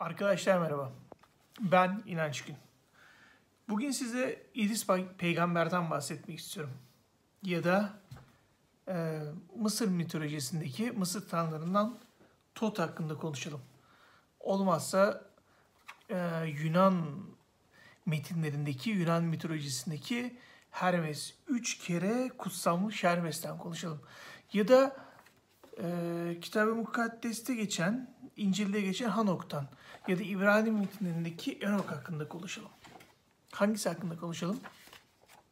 Arkadaşlar merhaba. Ben İnanç Gün. Bugün size İdris peygamberden bahsetmek istiyorum. Ya da e, Mısır mitolojisindeki Mısır tanrılarından Tot hakkında konuşalım. Olmazsa e, Yunan metinlerindeki, Yunan mitolojisindeki Hermes. Üç kere kutsanmış Hermes'ten konuşalım. Ya da e, Kitab-ı Mukaddes'te geçen, İncil'de geçen Hanok'tan ya da İbrahim metinlerindeki Enok hakkında konuşalım. Hangisi hakkında konuşalım?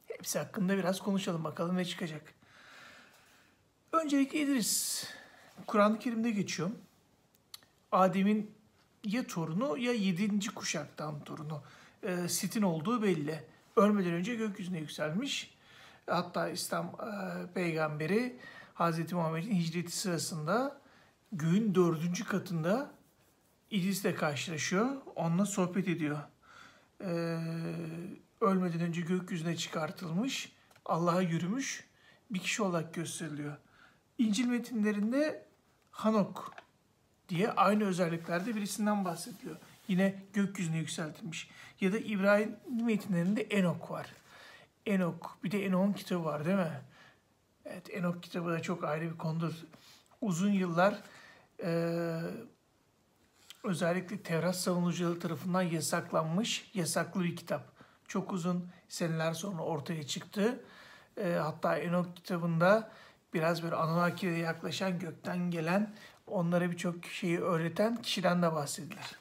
Hepsi hakkında biraz konuşalım bakalım ne çıkacak. Öncelikle İdris. Kur'an-ı Kerim'de geçiyor. Adem'in ya torunu ya yedinci kuşaktan torunu. E, Sit'in olduğu belli. Ölmeden önce gökyüzüne yükselmiş. Hatta İslam e, peygamberi Hz. Muhammed'in hicreti sırasında göğün dördüncü katında İdris'le karşılaşıyor. Onunla sohbet ediyor. Ee, ölmeden önce gökyüzüne çıkartılmış, Allah'a yürümüş bir kişi olarak gösteriliyor. İncil metinlerinde Hanok diye aynı özelliklerde birisinden bahsediliyor. Yine gökyüzüne yükseltilmiş. Ya da İbrahim metinlerinde Enok var. Enok, bir de Enok'un kitabı var değil mi? Evet, Enok kitabı da çok ayrı bir konudur. Uzun yıllar e, özellikle Tevrat savunucuları tarafından yasaklanmış, yasaklı bir kitap. Çok uzun seneler sonra ortaya çıktı. E, hatta Enok kitabında biraz böyle Anunnaki'ye yaklaşan, gökten gelen, onlara birçok şeyi öğreten kişiden de bahsedilir.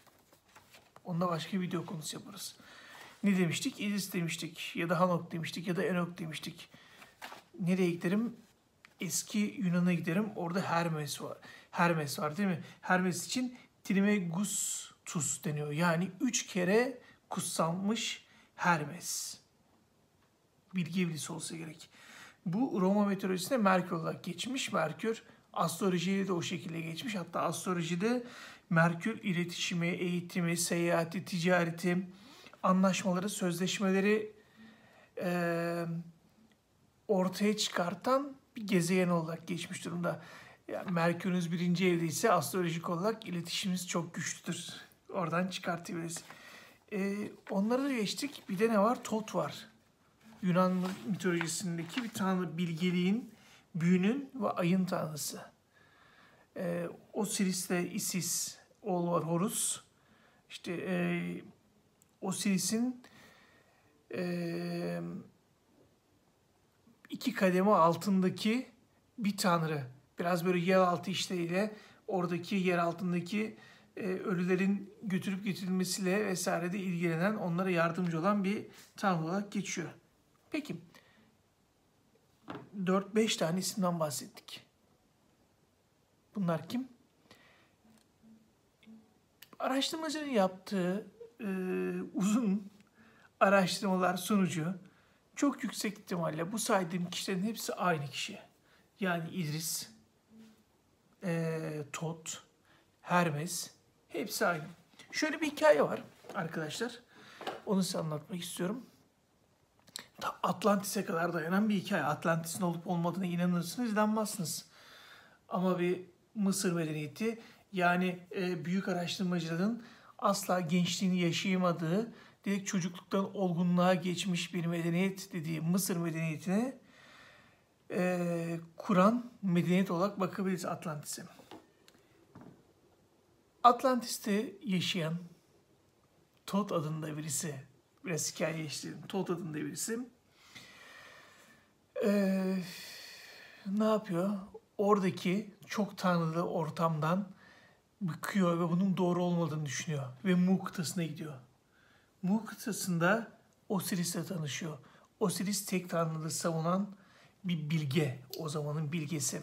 Onda başka bir video konusu yaparız. Ne demiştik? İdris demiştik ya da Hanok demiştik ya da Enok demiştik. Nereye giderim? Eski Yunan'a giderim. Orada Hermes var. Hermes var değil mi? Hermes için Trimegustus deniyor. Yani üç kere kutsanmış Hermes. Bilgi evlisi olsa gerek. Bu Roma meteorolojisinde Merkür olarak geçmiş. Merkür astrolojiye de o şekilde geçmiş. Hatta astrolojide Merkür iletişimi, eğitimi, seyahati, ticareti, anlaşmaları, sözleşmeleri e, ortaya çıkartan bir gezegen olarak geçmiş durumda. Yani Merkür'ünüz birinci evde ise astrolojik olarak iletişimimiz çok güçlüdür. Oradan çıkartabiliriz. Ee, onları da geçtik. Bir de ne var? Tot var. Yunan mitolojisindeki bir tanrı bilgeliğin, büyünün ve ayın tanrısı. Ee, Osiris'te Isis, oğlu var Horus. İşte e, Osiris'in e, iki kademe altındaki bir tanrı biraz böyle yeraltı işleriyle oradaki yer altındaki e, ölülerin götürüp getirilmesiyle vesaire de ilgilenen, onlara yardımcı olan bir tanrı olarak geçiyor. Peki, 4-5 tane isimden bahsettik. Bunlar kim? Araştırmacının yaptığı e, uzun araştırmalar sonucu çok yüksek ihtimalle bu saydığım kişilerin hepsi aynı kişi. Yani İdris, e, Tot, Hermes hepsi aynı. Şöyle bir hikaye var arkadaşlar. Onu size anlatmak istiyorum. Ta Atlantis'e kadar dayanan bir hikaye. Atlantis'in olup olmadığına inanırsınız, inanmazsınız. Ama bir Mısır medeniyeti yani e, büyük araştırmacıların asla gençliğini yaşayamadığı, direkt çocukluktan olgunluğa geçmiş bir medeniyet dediği Mısır medeniyetine e, kuran medeniyet olarak bakabiliriz Atlantis'e. Atlantis'te yaşayan Tot adında birisi, biraz hikaye işledim, Tot adında birisi ee, ne yapıyor? Oradaki çok tanrılı ortamdan bıkıyor ve bunun doğru olmadığını düşünüyor ve Mu kıtasına gidiyor. Mu kıtasında Osiris'le tanışıyor. Osiris tek tanrılığı savunan bir bilge, o zamanın bilgesi.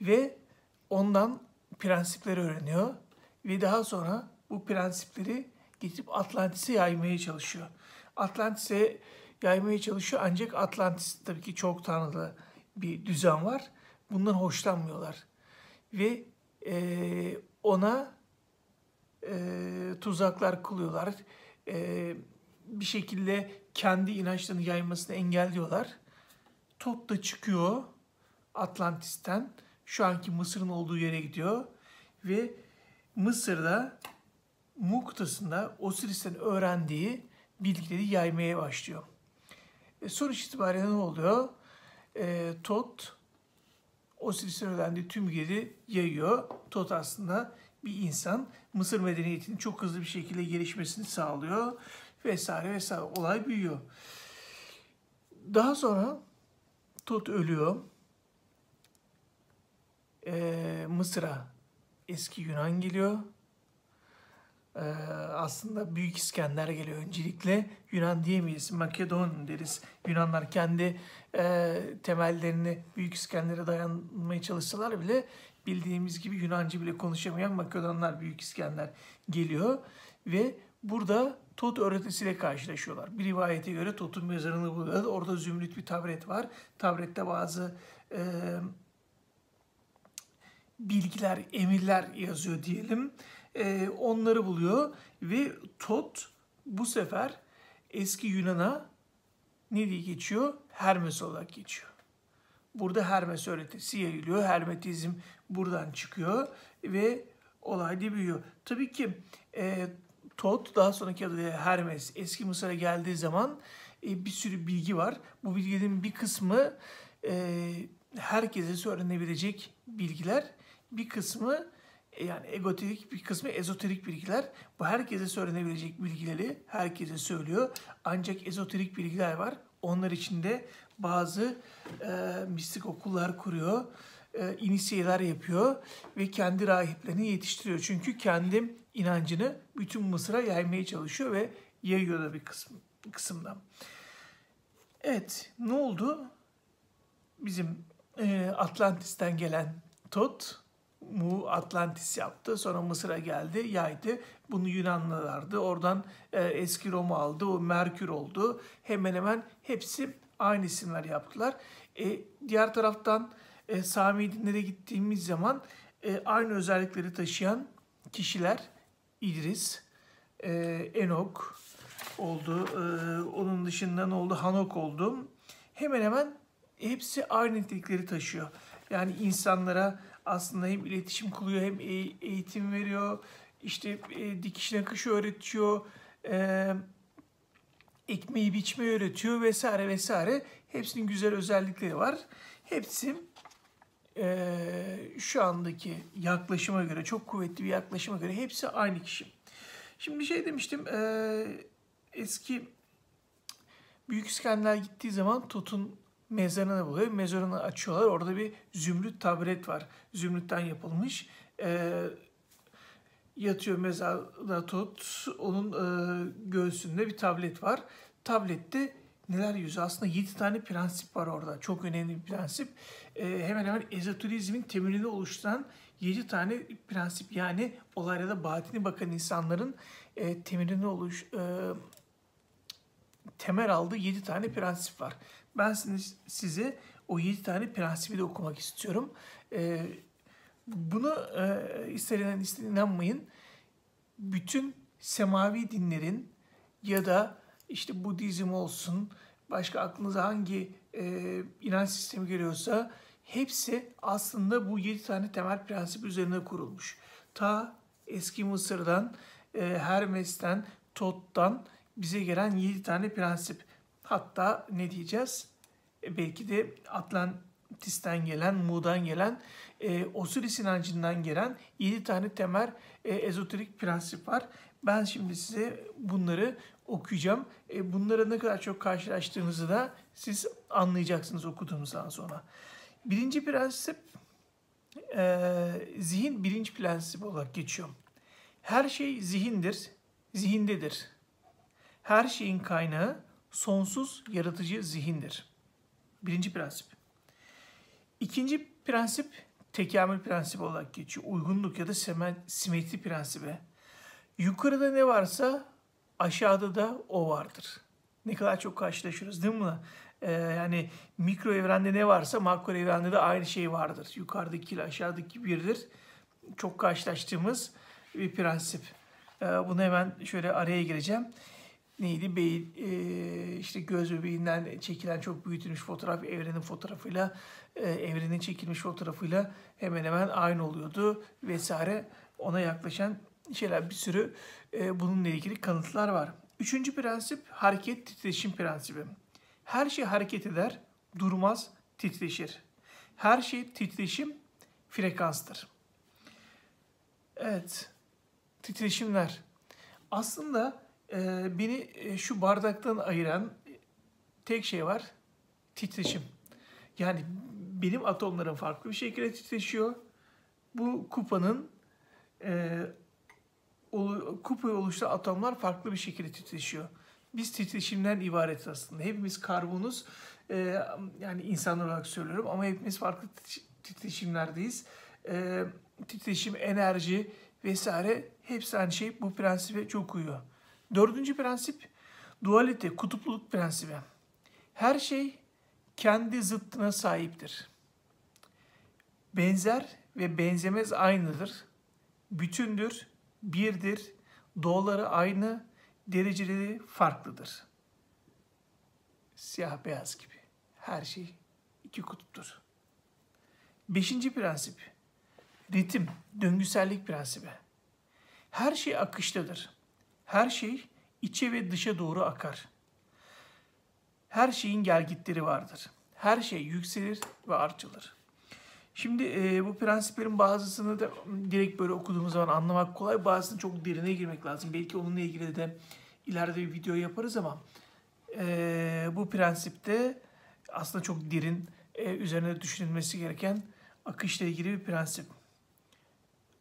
Ve ondan prensipleri öğreniyor ve daha sonra bu prensipleri getirip Atlantis'e yaymaya çalışıyor. Atlantis'e yaymaya çalışıyor ancak Atlantis tabii ki çok tanrılı bir düzen var. Bundan hoşlanmıyorlar. Ve e, ona e, tuzaklar kılıyorlar. E, bir şekilde kendi inançlarını yaymasını engelliyorlar. Tot da çıkıyor Atlantis'ten. Şu anki Mısır'ın olduğu yere gidiyor. Ve Mısır'da Mu kıtasında Osiris'ten öğrendiği bilgileri yaymaya başlıyor. E, sonuç itibariyle ne oluyor? E, Tot Osiris'ten öğrendiği tüm bilgileri yayıyor. Tot aslında bir insan. Mısır medeniyetinin çok hızlı bir şekilde gelişmesini sağlıyor. Vesaire vesaire. Olay büyüyor. Daha sonra Tot ölüyor. Ee, Mısır'a eski Yunan geliyor. Ee, aslında Büyük İskender geliyor öncelikle. Yunan diyemeyiz, Makedon deriz. Yunanlar kendi e, temellerini Büyük İskender'e dayanmaya çalışsalar bile bildiğimiz gibi Yunanca bile konuşamayan Makedonlar Büyük İskender geliyor. Ve burada Tot öğretisiyle karşılaşıyorlar. Bir rivayete göre Tot'un mezarını buluyorlar. Orada zümrüt bir tabret var. Tabrette bazı e, bilgiler, emirler yazıyor diyelim. E, onları buluyor ve Tot bu sefer eski Yunan'a ne diye geçiyor? Hermes olarak geçiyor. Burada Hermes öğretisi yayılıyor. Hermetizm buradan çıkıyor ve olay da büyüyor. Tabii ki e, Tot daha sonraki adı Hermes eski Mısır'a geldiği zaman e, bir sürü bilgi var. Bu bilgilerin bir kısmı e, herkese söylenebilecek bilgiler. Bir kısmı e, yani egoterik bir kısmı ezoterik bilgiler. Bu herkese söylenebilecek bilgileri herkese söylüyor. Ancak ezoterik bilgiler var. Onlar içinde bazı e, mistik okullar kuruyor. E, inisiyeler yapıyor ve kendi rahiplerini yetiştiriyor. Çünkü kendi inancını bütün Mısır'a yaymaya çalışıyor ve yayıyor da bir kısım, kısımdan. Evet, ne oldu? Bizim e, Atlantis'ten gelen Tot, Mu Atlantis yaptı. Sonra Mısır'a geldi, yaydı. Bunu Yunanlılardı. Oradan e, eski Roma aldı. O Merkür oldu. Hemen hemen hepsi aynı isimler yaptılar. E, diğer taraftan e, Sami dinlere gittiğimiz zaman e, aynı özellikleri taşıyan kişiler İdris, e, Enok oldu. E, onun dışında ne oldu? Hanok oldu. Hemen hemen hepsi aynı nitelikleri taşıyor. Yani insanlara aslında hem iletişim kuruyor hem eğitim veriyor. İşte e, dikiş nakışı öğretiyor. E, ekmeği biçmeyi öğretiyor vesaire vesaire. Hepsinin güzel özellikleri var. Hepsi e, şu andaki yaklaşıma göre, çok kuvvetli bir yaklaşıma göre hepsi aynı kişi. Şimdi şey demiştim, e, eski Büyük İskender gittiği zaman Tut'un mezarını buluyor. Mezarını açıyorlar. Orada bir zümrüt tabret var. Zümrütten yapılmış. E, yatıyor mezarda Tut. Onun e, göğsünde bir tablet var. Tablette neler yüzü? Aslında 7 tane prensip var orada. Çok önemli bir prensip. E, hemen hemen ezoterizmin temelini oluşturan 7 tane prensip yani olaylara batini bakan insanların e, temelini oluş e, temel aldığı 7 tane prensip var. Ben size o 7 tane prensibi de okumak istiyorum. E, bunu e, ister inan ister inanmayın. Bütün semavi dinlerin ya da işte Budizm olsun, başka aklınıza hangi e, inanç sistemi geliyorsa hepsi aslında bu yedi tane temel prensip üzerine kurulmuş. Ta eski Mısır'dan, e, Hermes'ten, Tot'tan bize gelen yedi tane prensip. Hatta ne diyeceğiz? E, belki de Atlantis'ten gelen, Mu'dan gelen, e, Osiris inancından gelen yedi tane temel e, ezoterik prensip var. Ben şimdi size bunları okuyacağım. E, bunlara ne kadar çok karşılaştığınızı da siz anlayacaksınız okuduğumuzdan sonra. Birinci prensip e, zihin birinci prensip olarak geçiyor. Her şey zihindir, zihindedir. Her şeyin kaynağı sonsuz yaratıcı zihindir. Birinci prensip. İkinci prensip tekamül prensibi olarak geçiyor. Uygunluk ya da simetri prensibi. Yukarıda ne varsa aşağıda da o vardır. Ne kadar çok karşılaşıyoruz değil mi? Ee, yani mikro evrende ne varsa makro evrende de aynı şey vardır. Yukarıdaki ile aşağıdaki birdir. Çok karşılaştığımız bir prensip. Ee, bunu hemen şöyle araya gireceğim. Neydi? Beyin, e, işte göz bebeğinden çekilen çok büyütülmüş fotoğraf evrenin fotoğrafıyla e, evrenin çekilmiş fotoğrafıyla hemen hemen aynı oluyordu vesaire. Ona yaklaşan şeyler bir sürü e, bununla ilgili kanıtlar var. Üçüncü prensip hareket titreşim prensibi. Her şey hareket eder, durmaz, titreşir. Her şey titreşim frekanstır. Evet, titreşimler. Aslında beni e, şu bardaktan ayıran tek şey var, titreşim. Yani benim atomlarım farklı bir şekilde titreşiyor. Bu kupanın e, kupayı oluşturan atomlar farklı bir şekilde titreşiyor. Biz titreşimden ibaret aslında. Hepimiz karbonuz. E, yani insanlar olarak söylüyorum ama hepimiz farklı titreşimlerdeyiz. E, titreşim, enerji vesaire hepsi aynı şey. Bu prensibe çok uyuyor. Dördüncü prensip dualite, kutupluluk prensibi. Her şey kendi zıttına sahiptir. Benzer ve benzemez aynıdır. Bütündür, birdir, doğaları aynı, dereceleri farklıdır. Siyah beyaz gibi. Her şey iki kutuptur. Beşinci prensip. Ritim, döngüsellik prensibi. Her şey akıştadır. Her şey içe ve dışa doğru akar. Her şeyin gelgitleri vardır. Her şey yükselir ve artçılır. Şimdi e, bu prensiplerin bazısını da direkt böyle okuduğumuz zaman anlamak kolay. Bazısını çok derine girmek lazım. Belki onunla ilgili de ileride bir video yaparız ama e, bu prensipte aslında çok derin e, üzerine düşünülmesi gereken akışla ilgili bir prensip.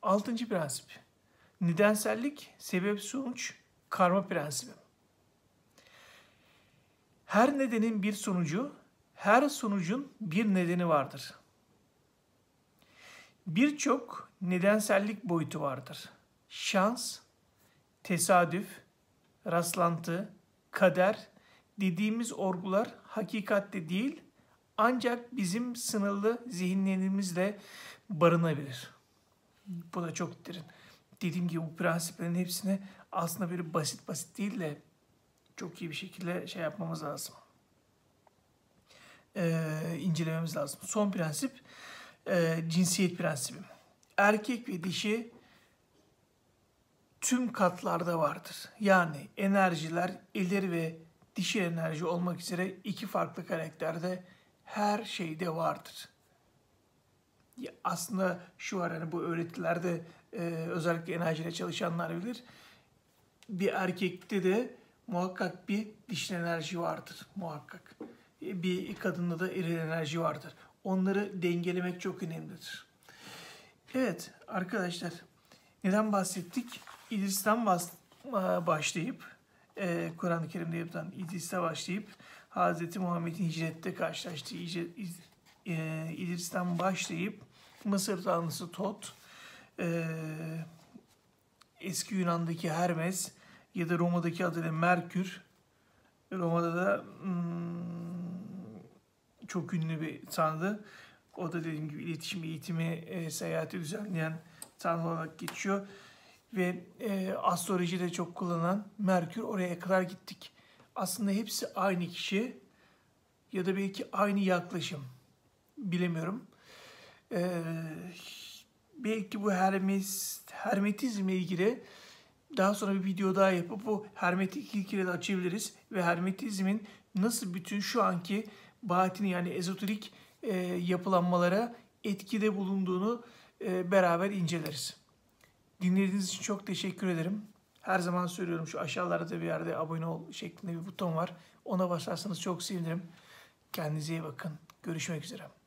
Altıncı prensip. Nedensellik, sebep sonuç, karma prensibi. Her nedenin bir sonucu, her sonucun bir nedeni vardır. Birçok nedensellik boyutu vardır. Şans, tesadüf, rastlantı, kader dediğimiz olgular hakikatte değil ancak bizim sınırlı zihinlerimizle barınabilir. Bu da çok derin. Dediğim gibi bu prensiplerin hepsini aslında böyle basit basit değil de çok iyi bir şekilde şey yapmamız lazım. Ee, incelememiz lazım. Son prensip e, cinsiyet prensibi. Erkek ve dişi tüm katlarda vardır. Yani enerjiler ileri ve dişi enerji olmak üzere iki farklı karakterde her şeyde vardır. Ya aslında şu var hani bu öğretilerde e, özellikle enerjiyle çalışanlar bilir. Bir erkekte de muhakkak bir dişil enerji vardır muhakkak. Bir kadında da eril enerji vardır. Onları dengelemek çok önemlidir. Evet arkadaşlar neden bahsettik? İdris'ten başlayıp e, Kur'an-ı Kerim'de yapılan İdris'te başlayıp Hz. Muhammed'in hicrette karşılaştığı e, İdris'ten başlayıp Mısır tanrısı Tot, e, eski Yunan'daki Hermes ya da Roma'daki adıyla Merkür, Roma'da da hmm, çok ünlü bir tanrı. O da dediğim gibi iletişim, eğitimi, e, seyahati düzenleyen tanrı olarak geçiyor. Ve e, astrolojide çok kullanılan Merkür oraya kadar gittik. Aslında hepsi aynı kişi ya da belki aynı yaklaşım. Bilemiyorum. Ee, belki bu Hermes, Hermetizmle ilgili daha sonra bir video daha yapıp bu Hermetik ilkleri de açabiliriz. Ve Hermetizmin nasıl bütün şu anki batini yani ezoterik e, yapılanmalara etkide bulunduğunu e, beraber inceleriz. Dinlediğiniz için çok teşekkür ederim. Her zaman söylüyorum şu aşağılarda bir yerde abone ol şeklinde bir buton var. Ona basarsanız çok sevinirim. Kendinize iyi bakın. Görüşmek üzere.